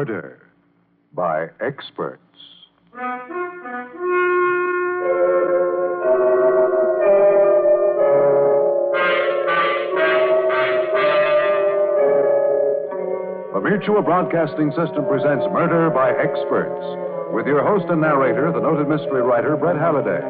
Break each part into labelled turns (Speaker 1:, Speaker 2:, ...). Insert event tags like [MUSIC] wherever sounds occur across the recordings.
Speaker 1: Murder by Experts. The Mutual Broadcasting System presents Murder by Experts with your host and narrator, the noted mystery writer, Brett Halliday.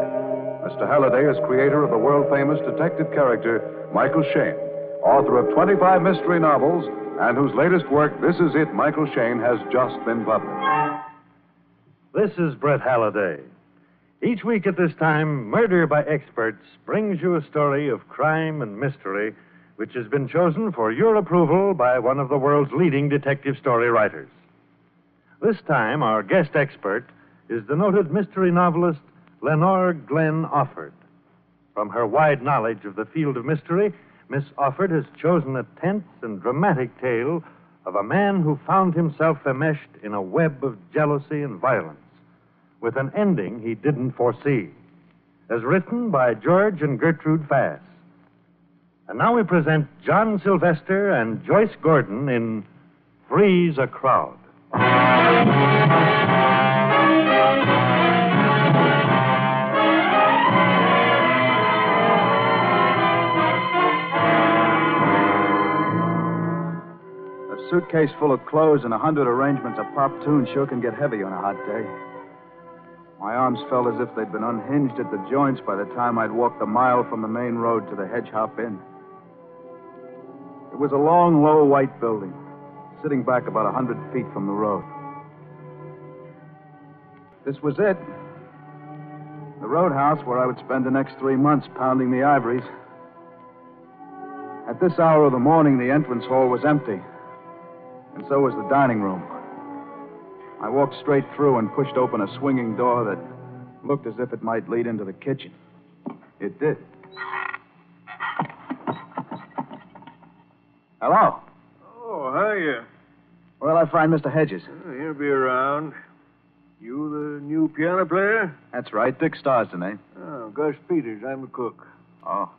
Speaker 1: Mr. Halliday is creator of the world famous detective character, Michael Shayne, author of 25 mystery novels, and whose latest work, This Is It, Michael Shayne, has just been published.
Speaker 2: This is Brett Halliday. Each week at this time, Murder by Experts brings you a story of crime and mystery which has been chosen for your approval by one of the world's leading detective story writers. This time, our guest expert is the noted mystery novelist Lenore Glenn Offord. From her wide knowledge of the field of mystery, Miss Offord has chosen a tense and dramatic tale of a man who found himself enmeshed in a web of jealousy and violence, with an ending he didn't foresee. As written by George and Gertrude Fass. And now we present John Sylvester and Joyce Gordon in Three's a Crowd.
Speaker 3: Suitcase full of clothes and a hundred arrangements of pop tunes sure can get heavy on a hot day. My arms felt as if they'd been unhinged at the joints by the time I'd walked a mile from the main road to the Hedge Hop Inn. It was a long, low, white building, sitting back about a hundred feet from the road. This was it. The roadhouse where I would spend the next three months pounding the ivories. At this hour of the morning, the entrance hall was empty, and so was the dining room. I walked straight through and pushed open a swinging door that looked as if it might lead into the kitchen. It did. Hello.
Speaker 4: Oh, hiya.
Speaker 3: Where'll I find Mr. Hedges?
Speaker 4: Oh, he'll be around. You the new piano player?
Speaker 3: That's right. Dick Starr's the name.
Speaker 4: Oh, Gus Peters. I'm the cook.
Speaker 3: Oh,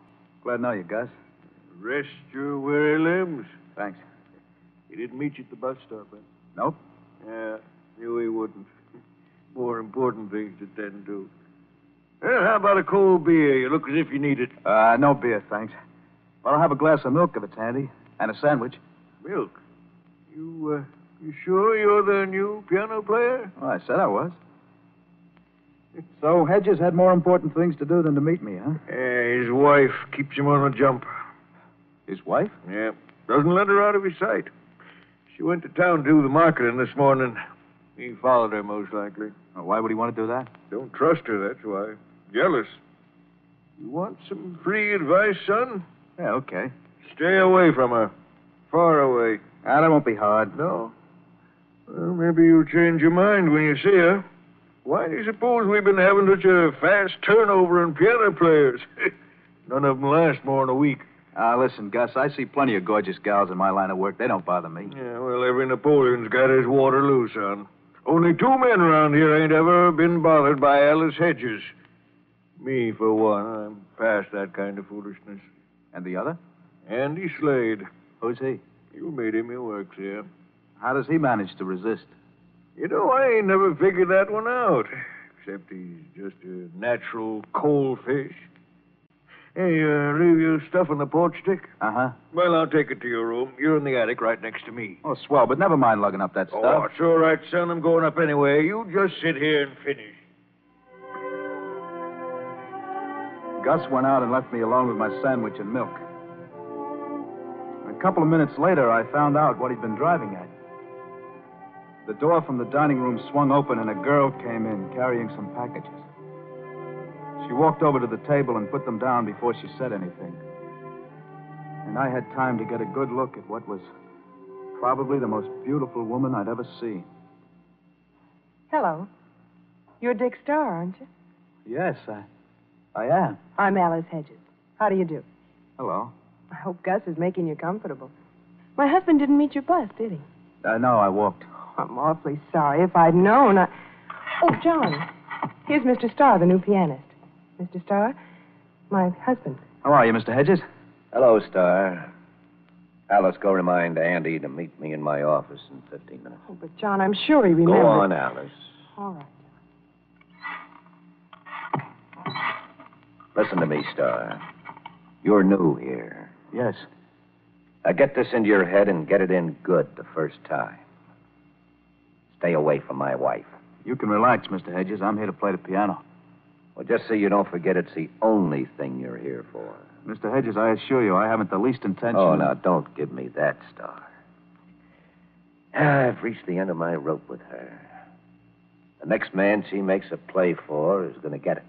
Speaker 3: glad to know you, Gus.
Speaker 4: Rest your weary limbs.
Speaker 3: Thanks.
Speaker 4: He didn't meet you at the bus stop, eh?
Speaker 3: Nope.
Speaker 4: Yeah, knew he wouldn't. More important things to tend to. Well, how about a cold beer? You look as if you need it.
Speaker 3: Uh, no beer, thanks. But I'll have a glass of milk if it's handy, and a sandwich.
Speaker 4: Milk. You, uh, you sure you're the new piano player?
Speaker 3: Well, I said I was. [LAUGHS] So Hedges had more important things to do than to meet me, huh?
Speaker 4: Yeah, his wife keeps him on the jump.
Speaker 3: His wife?
Speaker 4: Yeah, doesn't let her out of his sight. She went to town to do the marketing this morning. He followed her, most likely.
Speaker 3: Well, why would he want to do that?
Speaker 4: Don't trust her, that's why. Jealous. You want some free advice, son?
Speaker 3: Yeah, okay.
Speaker 4: Stay away from her. Far away.
Speaker 3: Ah, that won't be hard.
Speaker 4: No? Well, maybe you'll change your mind when you see her. Why do you suppose we've been having such a fast turnover in piano players? [LAUGHS] None of them last more than a week.
Speaker 3: Ah, listen, Gus, I see plenty of gorgeous gals in my line of work. They don't bother me.
Speaker 4: Yeah, well, every Napoleon's got his Waterloo, son. Only two men around here ain't ever been bothered by Alice Hedges. Me, for one, I'm past that kind of foolishness.
Speaker 3: And the other?
Speaker 4: Andy Slade.
Speaker 3: Who's he?
Speaker 4: You made him. He works here.
Speaker 3: How does he manage to resist?
Speaker 4: You know, I ain't never figured that one out. Except he's just a natural cold fish. Hey, uh, leave your stuff on the porch Dick?
Speaker 3: Uh huh.
Speaker 4: Well, I'll take it to your room. You're in the attic right next to me.
Speaker 3: Oh, swell, but never mind lugging up that stuff.
Speaker 4: Oh, it's all right, son. I'm going up anyway. You just sit here and finish.
Speaker 3: Gus went out and left me alone with my sandwich and milk. A couple of minutes later, I found out what he'd been driving at. The door from the dining room swung open, and a girl came in carrying some packages. She walked over to the table and put them down before she said anything. And I had time to get a good look at what was probably the most beautiful woman I'd ever seen.
Speaker 5: Hello. You're Dick Starr, aren't you?
Speaker 3: Yes, I, I am.
Speaker 5: I'm Alice Hedges. How do you do?
Speaker 3: Hello.
Speaker 5: I hope Gus is making you comfortable. My husband didn't meet your bus, did he?
Speaker 3: Uh, no, I walked.
Speaker 5: I'm awfully sorry. If I'd known, I. Oh, John. Here's Mr. Starr, the new pianist. Mr. Starr, my husband.
Speaker 3: How are you, Mr. Hedges?
Speaker 6: Hello, Starr. Alice, go remind Andy to meet me in my office in 15 minutes.
Speaker 5: Oh, but John, I'm sure he remembers.
Speaker 6: Go on, Alice.
Speaker 5: All right.
Speaker 6: Listen to me, Starr. You're new here.
Speaker 3: Yes.
Speaker 6: Now get this into your head and get it in good the first time. Stay away from my wife.
Speaker 3: You can relax, Mr. Hedges. I'm here to play the piano.
Speaker 6: Well, just so you don't forget, it's the only thing you're here for.
Speaker 3: Mr. Hedges, I assure you, I haven't the least intention.
Speaker 6: Oh,
Speaker 3: of-
Speaker 6: now don't give me that, Starr. I've reached the end of my rope with her. The next man she makes a play for is going to get it.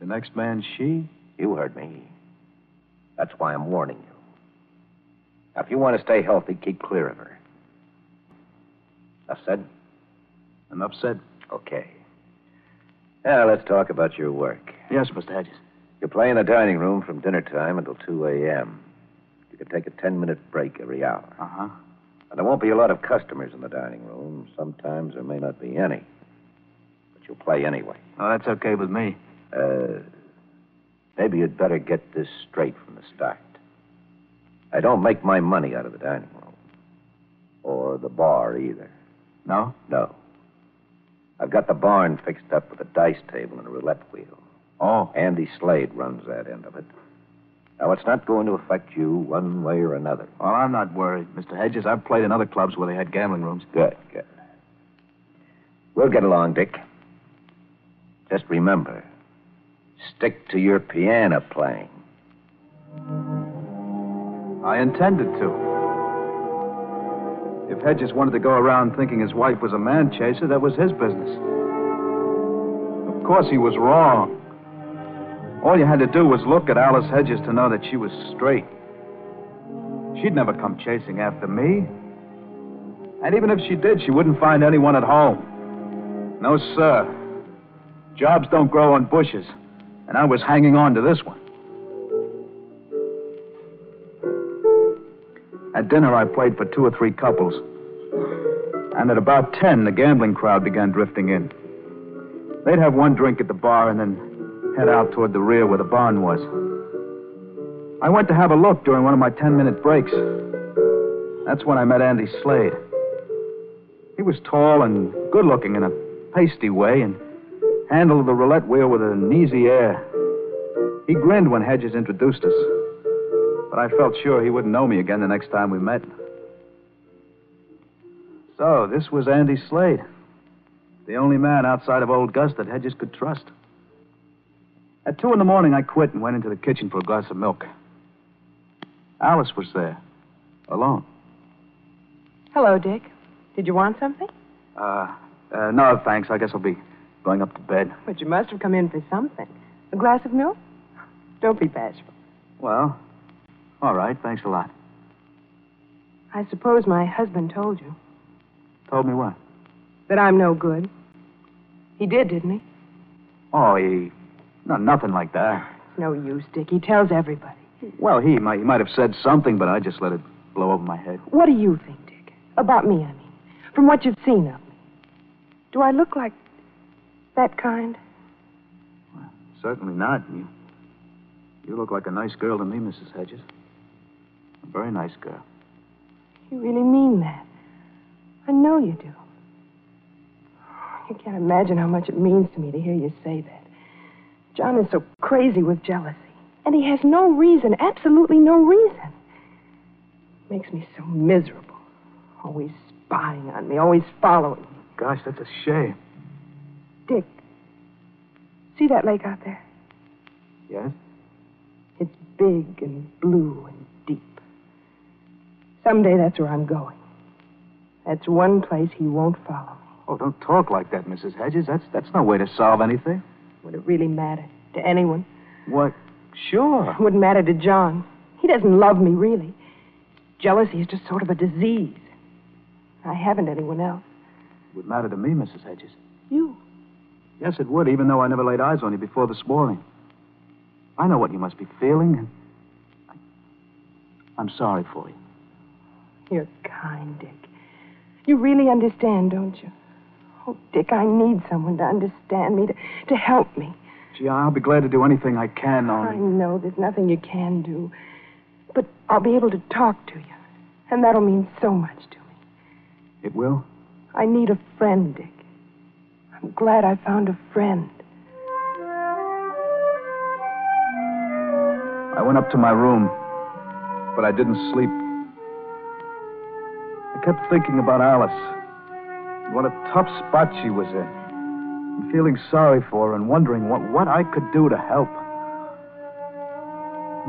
Speaker 3: The next man, she?
Speaker 6: You heard me. That's why I'm warning you. Now, if you want to stay healthy, keep clear of her. Enough said?
Speaker 3: Enough said.
Speaker 6: Okay. Now, let's talk about your work.
Speaker 3: Yes, Mr. Hedges.
Speaker 6: You play in the dining room from dinner time until 2 a.m. You can take a 10 minute break every hour.
Speaker 3: Uh huh.
Speaker 6: And there won't be a lot of customers in the dining room. Sometimes there may not be any. But you'll play anyway.
Speaker 3: Oh, that's okay with me.
Speaker 6: Uh, maybe you'd better get this straight from the start. I don't make my money out of the dining room. Or the bar either.
Speaker 3: No?
Speaker 6: No. I've got the barn fixed up with a dice table and a roulette wheel.
Speaker 3: Oh.
Speaker 6: Andy Slade runs that end of it. Now, it's not going to affect you one way or another.
Speaker 3: Well, I'm not worried, Mr. Hedges. I've played in other clubs where they had gambling rooms.
Speaker 6: Good, good. We'll get along, Dick. Just remember, stick to your piano playing.
Speaker 3: I intended to. If Hedges wanted to go around thinking his wife was a man chaser, that was his business. Of course, he was wrong. All you had to do was look at Alice Hedges to know that she was straight. She'd never come chasing after me. And even if she did, she wouldn't find anyone at home. No, sir. Jobs don't grow on bushes. And I was hanging on to this one. At dinner, I played for two or three couples. And at about ten, the gambling crowd began drifting in. They'd have one drink at the bar and then head out toward the rear where the barn was. I went to have a look during one of my ten minute breaks. That's when I met Andy Slade. He was tall and good looking in a pasty way and handled the roulette wheel with an easy air. He grinned when Hedges introduced us but I felt sure he wouldn't know me again the next time we met. So, this was Andy Slade, the only man outside of old Gus that Hedges could trust. At two in the morning, I quit and went into the kitchen for a glass of milk. Alice was there, alone.
Speaker 5: Hello, Dick. Did you want something?
Speaker 3: Uh, uh, no, thanks. I guess I'll be going up to bed.
Speaker 5: But you must have come in for something. A glass of milk? Don't be bashful.
Speaker 3: Well, all right. Thanks a lot.
Speaker 5: I suppose my husband told you
Speaker 3: Told me what?
Speaker 5: that I'm no good. He did, didn't he?
Speaker 3: Oh, he. No, nothing like that.
Speaker 5: It's no use, Dick. He tells everybody.
Speaker 3: Well, he might, he might have said something, but I just let it blow over my head.
Speaker 5: What do you think, Dick? About me, I mean. From what you've seen of me. Do I look like that kind?
Speaker 3: Well, certainly not. You, you look like a nice girl to me, Mrs. Hedges. A very nice girl.
Speaker 5: You really mean that? I know you do. You can't imagine how much it means to me to hear you say that. John is so crazy with jealousy. And he has no reason, absolutely no reason. It Makes me so miserable. Always spying on me, always following me.
Speaker 3: Gosh, that's a shame.
Speaker 5: Dick, see that lake out there?
Speaker 3: Yes?
Speaker 5: It's big and blue and. Someday that's where I'm going. That's one place he won't follow me.
Speaker 3: Oh, don't talk like that, Mrs. Hedges. That's that's no way to solve anything.
Speaker 5: Would it really matter to anyone?
Speaker 3: What? Sure.
Speaker 5: It wouldn't matter to John. He doesn't love me, really. Jealousy is just sort of a disease. I haven't anyone else.
Speaker 3: It would matter to me, Mrs. Hedges.
Speaker 5: You.
Speaker 3: Yes, it would, even though I never laid eyes on you before this morning. I know what you must be feeling, and I, I'm sorry for you.
Speaker 5: You're kind, Dick. You really understand, don't you? Oh, Dick, I need someone to understand me, to, to help me.
Speaker 3: Gee, I'll be glad to do anything I can on.
Speaker 5: I know there's nothing you can do. But I'll be able to talk to you. And that'll mean so much to me.
Speaker 3: It will?
Speaker 5: I need a friend, Dick. I'm glad I found a friend.
Speaker 3: I went up to my room, but I didn't sleep. I kept thinking about Alice. What a tough spot she was in. And feeling sorry for her and wondering what, what I could do to help.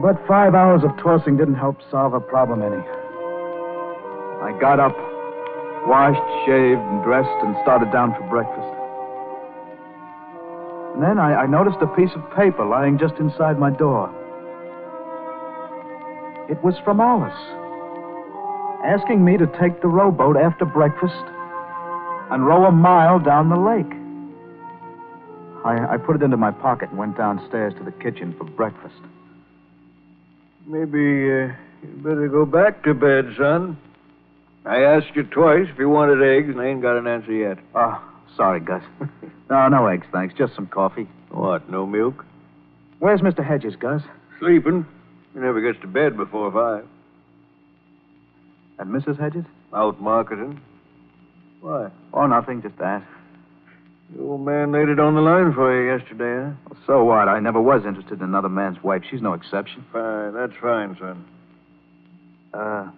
Speaker 3: But five hours of tossing didn't help solve her problem any. I got up, washed, shaved, and dressed, and started down for breakfast. And then I, I noticed a piece of paper lying just inside my door. It was from Alice, asking me to take the rowboat after breakfast and row a mile down the lake. I, I put it into my pocket and went downstairs to the kitchen for breakfast.
Speaker 4: Maybe uh, you better go back to bed, son. I asked you twice if you wanted eggs, and I ain't got an answer yet.
Speaker 3: Oh, sorry, Gus. [LAUGHS] no, no eggs, thanks. Just some coffee.
Speaker 4: What, no milk?
Speaker 3: Where's Mr. Hedges, Gus?
Speaker 4: Sleeping. He never gets to bed before five.
Speaker 3: And Mrs. Hedges?
Speaker 4: Out marketing. Why?
Speaker 3: Oh, nothing. Just that.
Speaker 4: The old man laid it on the line for you yesterday, huh?
Speaker 3: Well, so what? I never was interested in another man's wife. She's no exception.
Speaker 4: Fine. That's fine, son.
Speaker 3: Uh,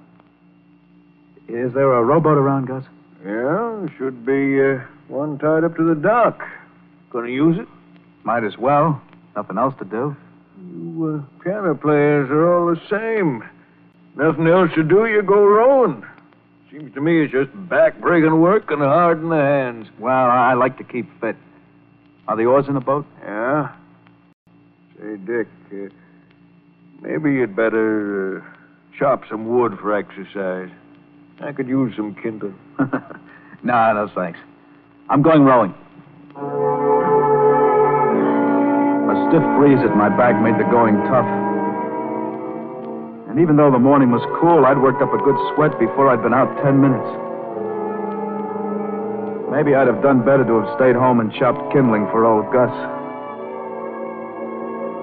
Speaker 3: is there a rowboat around, Gus?
Speaker 4: Yeah, should be uh, one tied up to the dock. Gonna use it?
Speaker 3: Might as well. Nothing else to do.
Speaker 4: You uh, piano players are all the same. Nothing else to do, you go rowing. Seems to me it's just back-breaking work and hard in the hands.
Speaker 3: Well, I, like to keep fit. Are the oars in the boat?
Speaker 4: Yeah? Say, Dick, uh, maybe you'd better uh, chop some wood for exercise. I could use some kindling. [LAUGHS] [LAUGHS]
Speaker 3: no, no, thanks. I'm going rowing. A stiff breeze at my back made the going tough. And even though the morning was cool, I'd worked up a good sweat before I'd been out ten minutes. Maybe I'd have done better to have stayed home and chopped kindling for old Gus.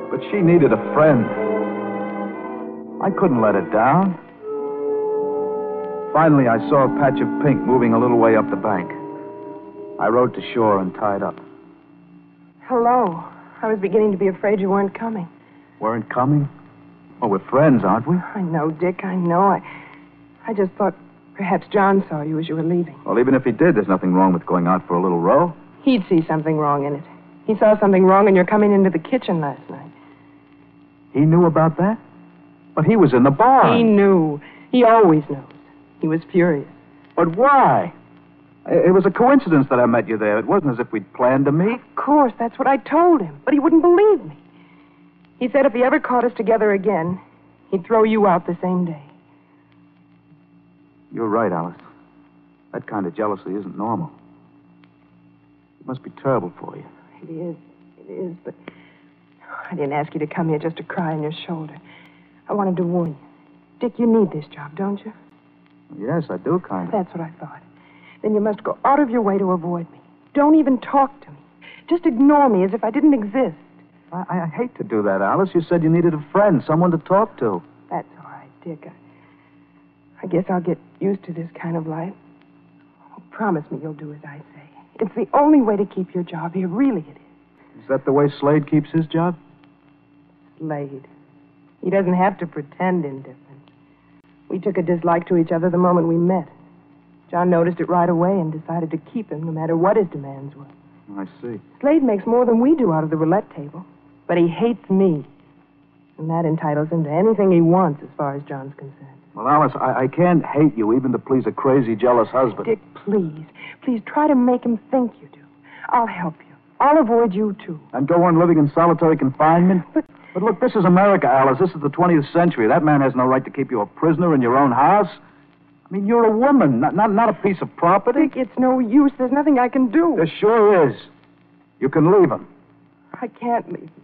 Speaker 3: But she needed a friend. I couldn't let her down. Finally, I saw a patch of pink moving a little way up the bank. I rowed to shore and tied up.
Speaker 5: Hello. I was beginning to be afraid you weren't coming.
Speaker 3: Weren't coming? Well, we're friends, aren't we?
Speaker 5: I know, Dick. I know. I, I just thought perhaps John saw you as you were leaving.
Speaker 3: Well, even if he did, there's nothing wrong with going out for a little row.
Speaker 5: He'd see something wrong in it. He saw something wrong in your coming into the kitchen last night.
Speaker 3: He knew about that? But he was in the barn.
Speaker 5: He knew. He always knows. He was furious.
Speaker 3: But why? It was a coincidence that I met you there. It wasn't as if we'd planned to meet.
Speaker 5: Of course, that's what I told him. But he wouldn't believe me. He said if he ever caught us together again, he'd throw you out the same day.
Speaker 3: You're right, Alice. That kind of jealousy isn't normal. It must be terrible for you.
Speaker 5: It is. It is, but I didn't ask you to come here just to cry on your shoulder. I wanted to warn you. Dick, you need this job, don't you?
Speaker 3: Yes, I do, kind of.
Speaker 5: That's what I thought. Then you must go out of your way to avoid me. Don't even talk to me. Just ignore me as if I didn't exist.
Speaker 3: I, I hate to do that, Alice. You said you needed a friend, someone to talk to.
Speaker 5: That's all right, Dick. I, I guess I'll get used to this kind of life. Oh, promise me you'll do as I say. It's the only way to keep your job here. Really, it is.
Speaker 3: Is that the way Slade keeps his job?
Speaker 5: Slade. He doesn't have to pretend indifferent. We took a dislike to each other the moment we met. John noticed it right away and decided to keep him no matter what his demands were.
Speaker 3: I see.
Speaker 5: Slade makes more than we do out of the roulette table, but he hates me. And that entitles him to anything he wants as far as John's concerned.
Speaker 3: Well, Alice, I, I can't hate you even to please a crazy, jealous husband.
Speaker 5: Dick, please, please try to make him think you do. I'll help you. I'll avoid you, too.
Speaker 3: And go on living in solitary confinement?
Speaker 5: But
Speaker 3: But look, this is America, Alice. This is the 20th century. That man has no right to keep you a prisoner in your own house. I mean, you're a woman, not, not, not a piece of property.
Speaker 5: Dick, it's no use. There's nothing I can do.
Speaker 3: There sure is. You can leave him.
Speaker 5: I can't leave him.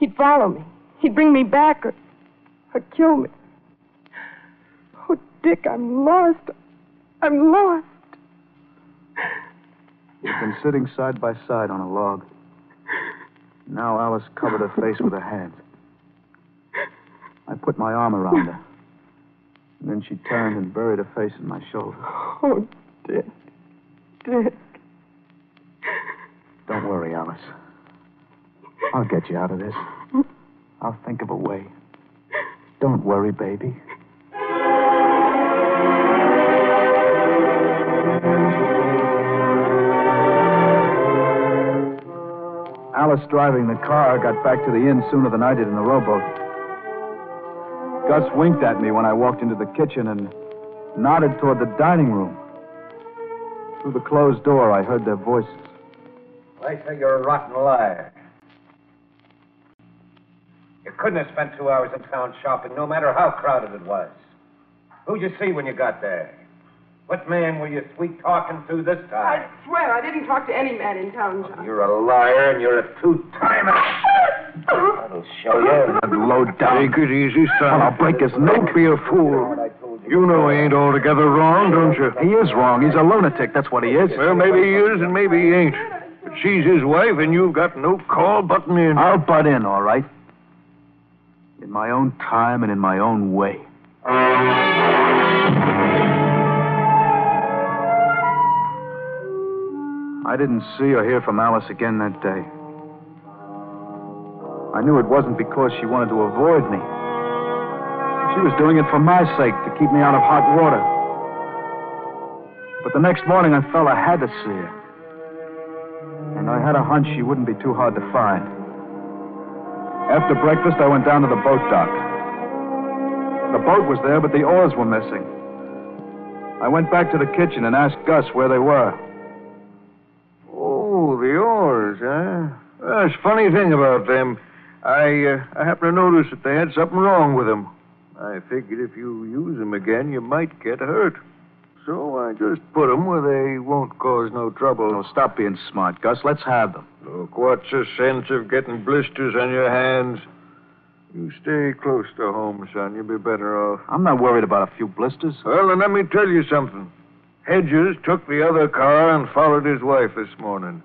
Speaker 5: He'd follow me. He'd bring me back or, or kill me. Oh, Dick, I'm lost. I'm lost.
Speaker 3: We've been sitting side by side on a log. Now Alice covered her face with her hands. I put my arm around her. And then she turned and buried her face in my shoulder.
Speaker 5: Oh, Dick. Dick.
Speaker 3: Don't worry, Alice. I'll get you out of this. I'll think of a way. Don't worry, baby. Alice driving the car got back to the inn sooner than I did in the rowboat. Gus winked at me when I walked into the kitchen and nodded toward the dining room. Through the closed door, I heard their voices.
Speaker 6: I say you're a rotten liar. You couldn't have spent two hours in town shopping, no matter how crowded it was. Who'd you see when you got there? What man were you sweet talking to this time?
Speaker 5: I swear I didn't talk to any man in town, John.
Speaker 6: You're a liar and you're a two-timer. That'll show you.
Speaker 3: Low down.
Speaker 4: Take it easy, son.
Speaker 3: I'll break his neck.
Speaker 4: Don't be a fool.
Speaker 6: You.
Speaker 4: You know he ain't altogether wrong, don't you?
Speaker 3: He is wrong. He's a lunatic. That's what he is.
Speaker 4: Well, maybe he is and maybe he ain't. But she's his wife, and you've got no call button in.
Speaker 3: I'll butt in, all right. In my own time and in my own way. I didn't see or hear from Alice again that day. I knew it wasn't because she wanted to avoid me. She was doing it for my sake, to keep me out of hot water. But the next morning, I felt I had to see her. And I had a hunch she wouldn't be too hard to find. After breakfast, I went down to the boat dock. The boat was there, but the oars were missing. I went back to the kitchen and asked Gus where they were.
Speaker 4: Oh, the oars, huh? Well, it's a funny thing about them. I, uh, I happened to notice that they had something wrong with them. I figured if you use them again, you might get hurt. So I just put them where they won't cause no trouble.
Speaker 3: Stop being smart, Gus. Let's have them.
Speaker 4: Look, what's the sense of getting blisters on your hands? You stay close to home, son. You'll be better off.
Speaker 3: I'm not worried about a few blisters.
Speaker 4: Well, then let me tell you something. Hedges took the other car and followed his wife this morning.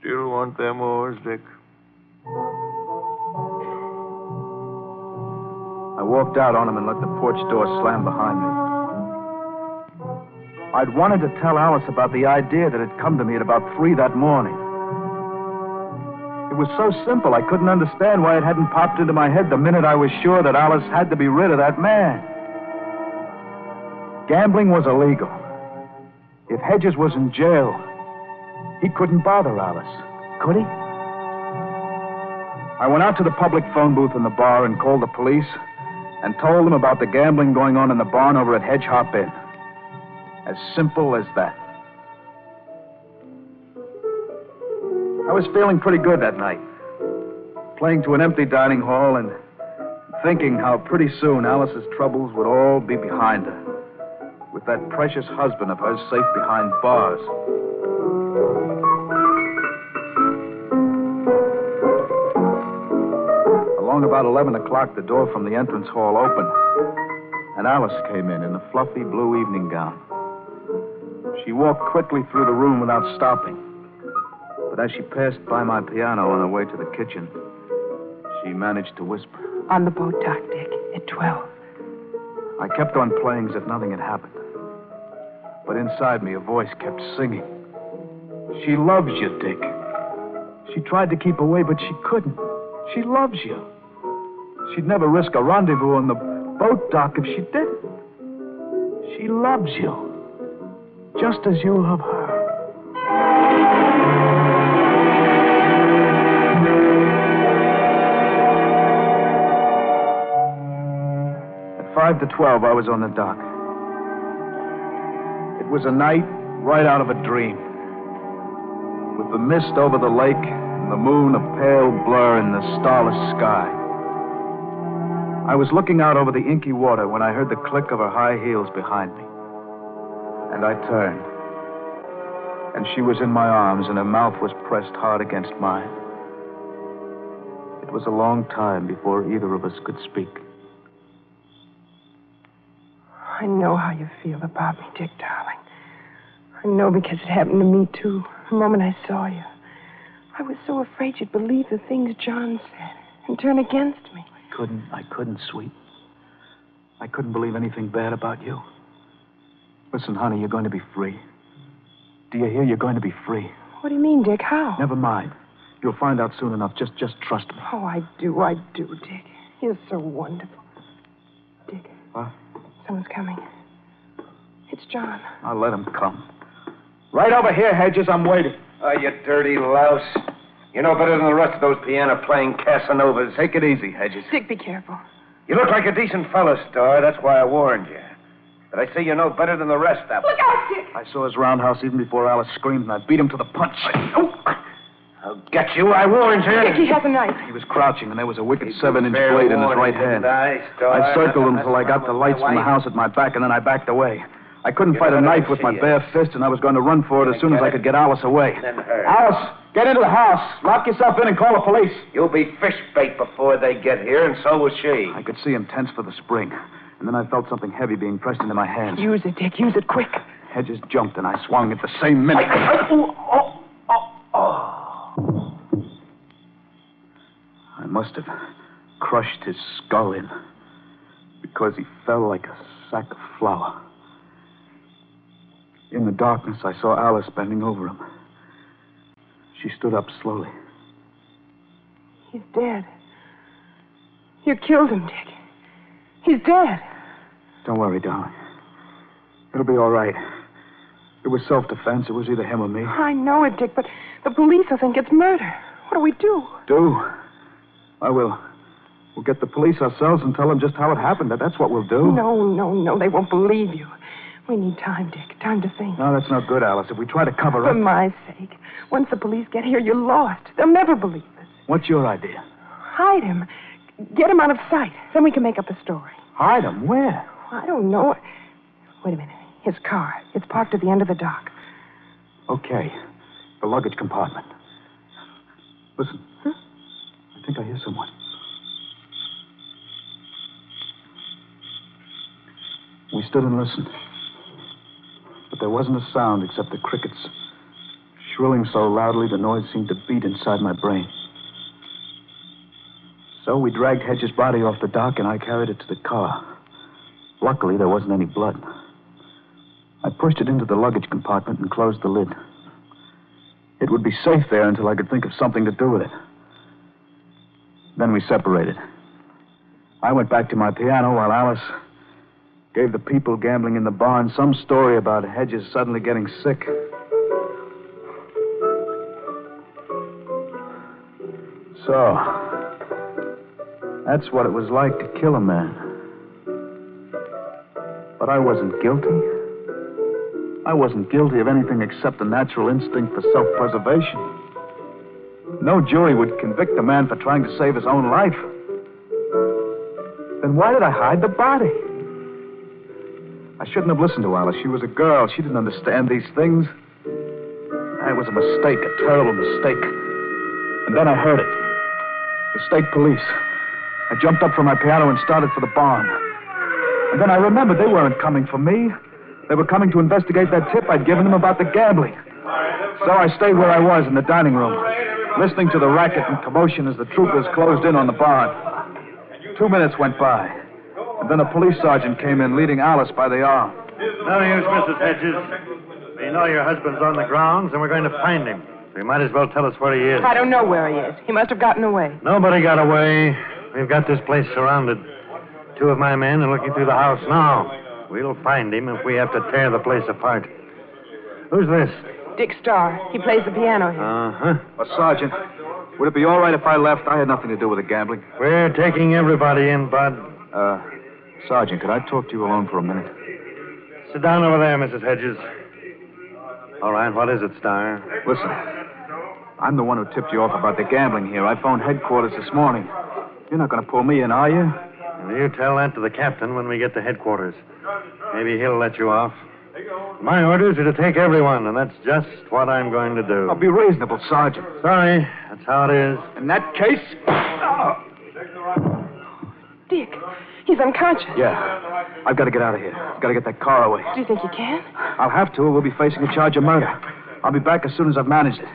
Speaker 4: Still want them oars, Dick?
Speaker 3: I walked out on him and let the porch door slam behind me. I'd wanted to tell Alice about the idea that had come to me at about three that morning. It was so simple, I couldn't understand why it hadn't popped into my head the minute I was sure that Alice had to be rid of that man. Gambling was illegal. If Hedges was in jail, he couldn't bother Alice, could he? I went out to the public phone booth in the bar and called the police and told them about the gambling going on in the barn over at Hedge Hop Inn. As simple as that. I was feeling pretty good that night. Playing to an empty dining hall and thinking how pretty soon Alice's troubles would all be behind her. With that precious husband of hers safe behind bars. Along about 11 o'clock, the door from the entrance hall opened, and Alice came in in a fluffy blue evening gown. She walked quickly through the room without stopping. But as she passed by my piano on her way to the kitchen, she managed to whisper.
Speaker 5: On the boat dock, Dick, at 12.
Speaker 3: I kept on playing as if nothing had happened. But inside me, a voice kept singing. She loves you, Dick. She tried to keep away, but she couldn't. She loves you. She'd never risk a rendezvous on the boat dock if she didn't. She loves you, just as you love her. At five to twelve, I was on the dock. It was a night right out of a dream. With the mist over the lake and the moon a pale blur in the starless sky. I was looking out over the inky water when I heard the click of her high heels behind me. And I turned. And she was in my arms, and her mouth was pressed hard against mine. It was a long time before either of us could speak.
Speaker 5: I know how you feel about me, Dick, darling. I know because it happened to me, too, the moment I saw you. I was so afraid you'd believe the things John said and turn against me.
Speaker 3: I couldn't. I couldn't, sweet. I couldn't believe anything bad about you. Listen, honey, you're going to be free. Do you hear? You're going to be free.
Speaker 5: What do you mean, Dick? How?
Speaker 3: Never mind. You'll find out soon enough. Just just trust me.
Speaker 5: Oh, I do, I do, Dick. You're so wonderful. Dick.
Speaker 3: What?
Speaker 5: Someone's coming. It's John.
Speaker 3: I'll let him come. Right over here, Hedges. I'm waiting.
Speaker 6: Oh, you dirty louse. You know better than the rest of those piano playing Casanovas.
Speaker 3: Take it easy, Hedges.
Speaker 5: Dick, be careful.
Speaker 6: You look like a decent fellow, Starr. That's why I warned you. But I say you know better than the rest of them.
Speaker 5: Look out, Dick!
Speaker 3: I saw his roundhouse even before Alice screamed, and I beat him to the punch.
Speaker 6: Oh, I'll get you. I warned you.
Speaker 5: Dick, he has a knife.
Speaker 3: He was crouching, and there was a wicked seven-inch blade in his right hand.
Speaker 6: I,
Speaker 3: I circled him
Speaker 6: That's
Speaker 3: until I got the lights from the house at my back, and then I backed away. I couldn't
Speaker 6: You
Speaker 3: fight a knife with my
Speaker 6: see
Speaker 3: bare fist, and I was going to run for it as soon as I could get Alice away. Alice, get into the house. Lock yourself in and call the police.
Speaker 6: You'll be fish bait before they get here, and so will she.
Speaker 3: I could see him tense for the spring, and then I felt something heavy being pressed into my hand.
Speaker 5: Use it, Dick. Use it quick.
Speaker 3: Hedges jumped, and I swung at the same minute.
Speaker 6: Oh, oh, oh.
Speaker 3: I must have crushed his skull in because he fell like a sack of flour. In the darkness, I saw Alice bending over him. She stood up slowly.
Speaker 5: He's dead. You killed him, Dick. He's dead.
Speaker 3: Don't worry, darling. It'll be all right. It was self defense. It was either him or me.
Speaker 5: I know it, Dick, but the police will think it's murder. What do we do?
Speaker 3: Do? I will. We'll get the police ourselves and tell them just how it happened. That's what we'll do.
Speaker 5: No, no, no. They won't believe you. We need time, Dick. Time to think.
Speaker 3: No, that's not good, Alice. If we try to cover
Speaker 5: For
Speaker 3: up.
Speaker 5: For my sake. Once the police get here, you're lost. They'll never believe us.
Speaker 3: What's your idea?
Speaker 5: Hide him. Get him out of sight. Then we can make up a story.
Speaker 3: Hide him? Where?
Speaker 5: I don't know. Wait a minute. His car. It's parked at the end of the dock.
Speaker 3: Okay. The luggage compartment. Listen. Huh? I think I hear someone. We stood and listened. But there wasn't a sound except the crickets, shrilling so loudly the noise seemed to beat inside my brain. So we dragged Hedges' body off the dock and I carried it to the car. Luckily, there wasn't any blood. I pushed it into the luggage compartment and closed the lid. It would be safe there until I could think of something to do with it. Then we separated. I went back to my piano while Alice gave the people gambling in the barn some story about Hedges suddenly getting sick. So, that's what it was like to kill a man. But I wasn't guilty. I wasn't guilty of anything except a natural instinct for self preservation. No jury would convict a man for trying to save his own life. Then why did I hide the body? I shouldn't have listened to Alice. She was a girl. She didn't understand these things. It was a mistake, a terrible mistake. And then I heard it. The state police. I jumped up from my piano and started for the barn. And then I remembered they weren't coming for me. They were coming to investigate that tip I'd given them about the gambling. So I stayed where I was in the dining room, listening to the racket and commotion as the troopers closed in on the barn. Two minutes went by, and then a police sergeant came in leading Alice by the arm.
Speaker 2: No use, Mrs. Hedges. We know your husband's on the grounds, and we're going to find him. So you might as well tell us where he is.
Speaker 5: I don't know where he is. He must have gotten away.
Speaker 2: Nobody got away. We've got this place surrounded. Two of my men are looking through the house now. We'll find him if we have to tear the place apart. Who's this?
Speaker 5: Dick Starr. He plays the piano here.
Speaker 2: Uh huh.
Speaker 3: Well, Sergeant, would it be all right if I left? I had nothing to do with the gambling.
Speaker 2: We're taking everybody in, Bud.
Speaker 3: Uh, Sergeant, could I talk to you alone for a minute?
Speaker 2: Sit down over there, Mrs. Hedges. All right, what is it, Starr?
Speaker 3: Listen, I'm the one who tipped you off about the gambling here. I phoned headquarters this morning. You're not going to pull me in, are you?
Speaker 2: You tell that to the captain when we get to headquarters. Maybe he'll let you off. My orders are to take everyone, and that's just what I'm going to do.
Speaker 3: I'll be reasonable, Sergeant.
Speaker 2: Sorry, that's how it is.
Speaker 3: In that case. Oh.
Speaker 5: Dick, he's unconscious.
Speaker 3: Yeah. I've got to get out of here. I've got to get that car away.
Speaker 5: Do you think you can?
Speaker 3: I'll have to, or we'll be facing a charge of murder. I'll be back as soon as I've managed it.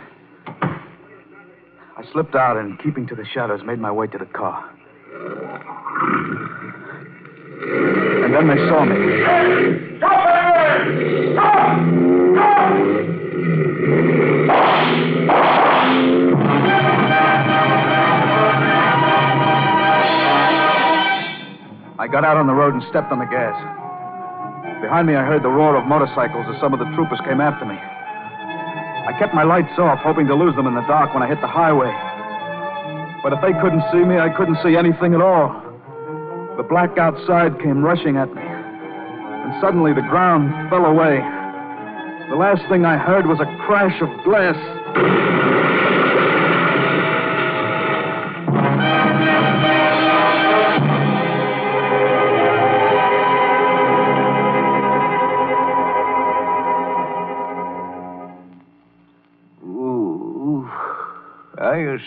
Speaker 3: I slipped out and, keeping to the shadows, made my way to the car. And then they saw me.
Speaker 7: Stop! Stop!
Speaker 3: I got out on the road and stepped on the gas. Behind me, I heard the roar of motorcycles as some of the troopers came after me. I kept my lights off, hoping to lose them in the dark when I hit the highway. But if they couldn't see me, I couldn't see anything at all. The black outside came rushing at me. And suddenly the ground fell away. The last thing I heard was a crash of glass.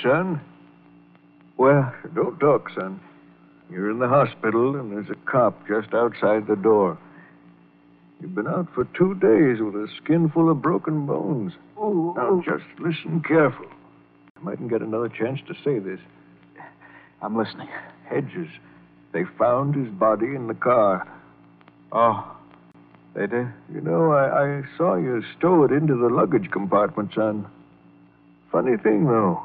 Speaker 4: Son.
Speaker 3: Well,
Speaker 4: Don't talk, son. You're in the hospital, and there's a cop just outside the door. You've been out for two days with a skin full of broken bones. Oh, Now, just listen careful. I mightn't get another chance to say this.
Speaker 3: I'm listening.
Speaker 4: Hedges. They found his body in the car.
Speaker 3: Oh, they did?
Speaker 4: You know, I, I saw you stow it into the luggage compartment, son. Funny thing, though.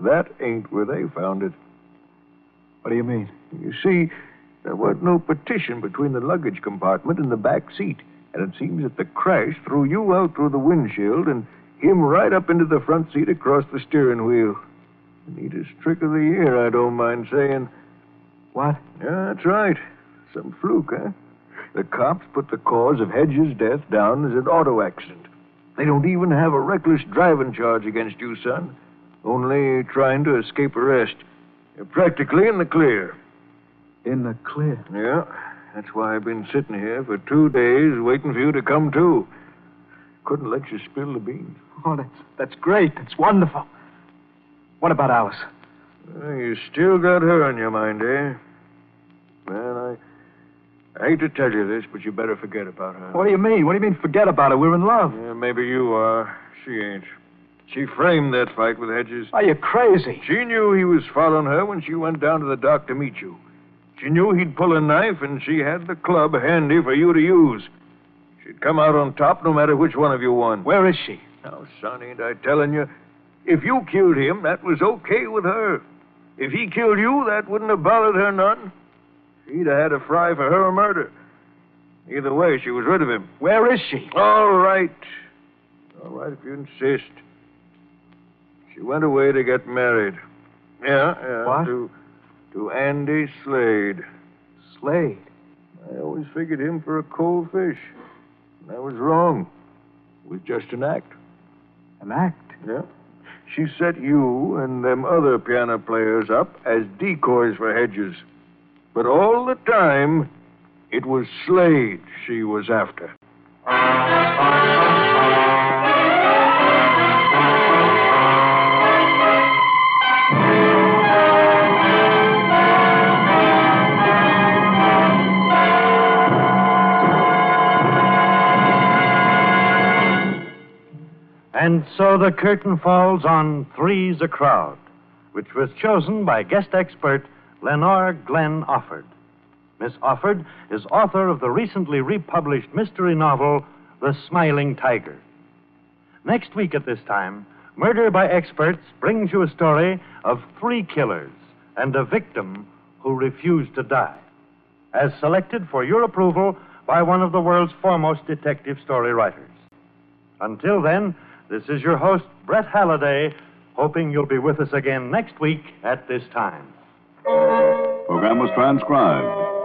Speaker 4: That ain't where they found it.
Speaker 3: What do you mean?
Speaker 4: You see, there wasn't no partition between the luggage compartment and the back seat. And it seems that the crash threw you out through the windshield and him right up into the front seat across the steering wheel. The neatest trick of the year, I don't mind saying.
Speaker 3: What?
Speaker 4: Yeah, that's right. Some fluke, huh? The cops put the cause of Hedges' death down as an auto accident. They don't even have a reckless driving charge against you, son. Only trying to escape arrest. You're practically in the clear.
Speaker 3: In the clear.
Speaker 4: Yeah, that's why I've been sitting here for two days waiting for you to come to. Couldn't let you spill the beans.
Speaker 3: Oh, that's, that's great. That's wonderful. What about Alice?
Speaker 4: Well, you still got her on your mind, eh? Well, I, I hate to tell you this, but you better forget about her.
Speaker 3: What do you mean? What do you mean, forget about her? We're in love.
Speaker 4: Yeah, maybe you are. She ain't. She framed that fight with Hedges.
Speaker 3: Are you crazy?
Speaker 4: She knew he was following her when she went down to the dock to meet you. She knew he'd pull a knife, and she had the club handy for you to use. She'd come out on top no matter which one of you won.
Speaker 3: Where is she?
Speaker 4: Now, son, ain't I telling you? If you killed him, that was okay with her. If he killed you, that wouldn't have bothered her none. She'd have had a fry for her murder. Either way, she was rid of him.
Speaker 3: Where is she?
Speaker 4: All right. All right, if you insist. She went away to get married. Yeah, yeah.
Speaker 3: What?
Speaker 4: To, to Andy Slade.
Speaker 3: Slade.
Speaker 4: I always figured him for a cold fish. And I was wrong. It was just an act.
Speaker 3: An act?
Speaker 4: Yeah. She set you and them other piano players up as decoys for Hedges. But all the time, it was Slade she was after.
Speaker 2: And so the curtain falls on Three's a Crowd, which was chosen by guest expert Lenore Glenn Offord. Miss Offord is author of the recently republished mystery novel, The Smiling Tiger. Next week at this time, Murder by Experts brings you a story of three killers and a victim who refused to die, as selected for your approval by one of the world's foremost detective story writers. Until then, this is your host, Brett Halliday, hoping you'll be with us again next week at this time.
Speaker 8: Program was transcribed.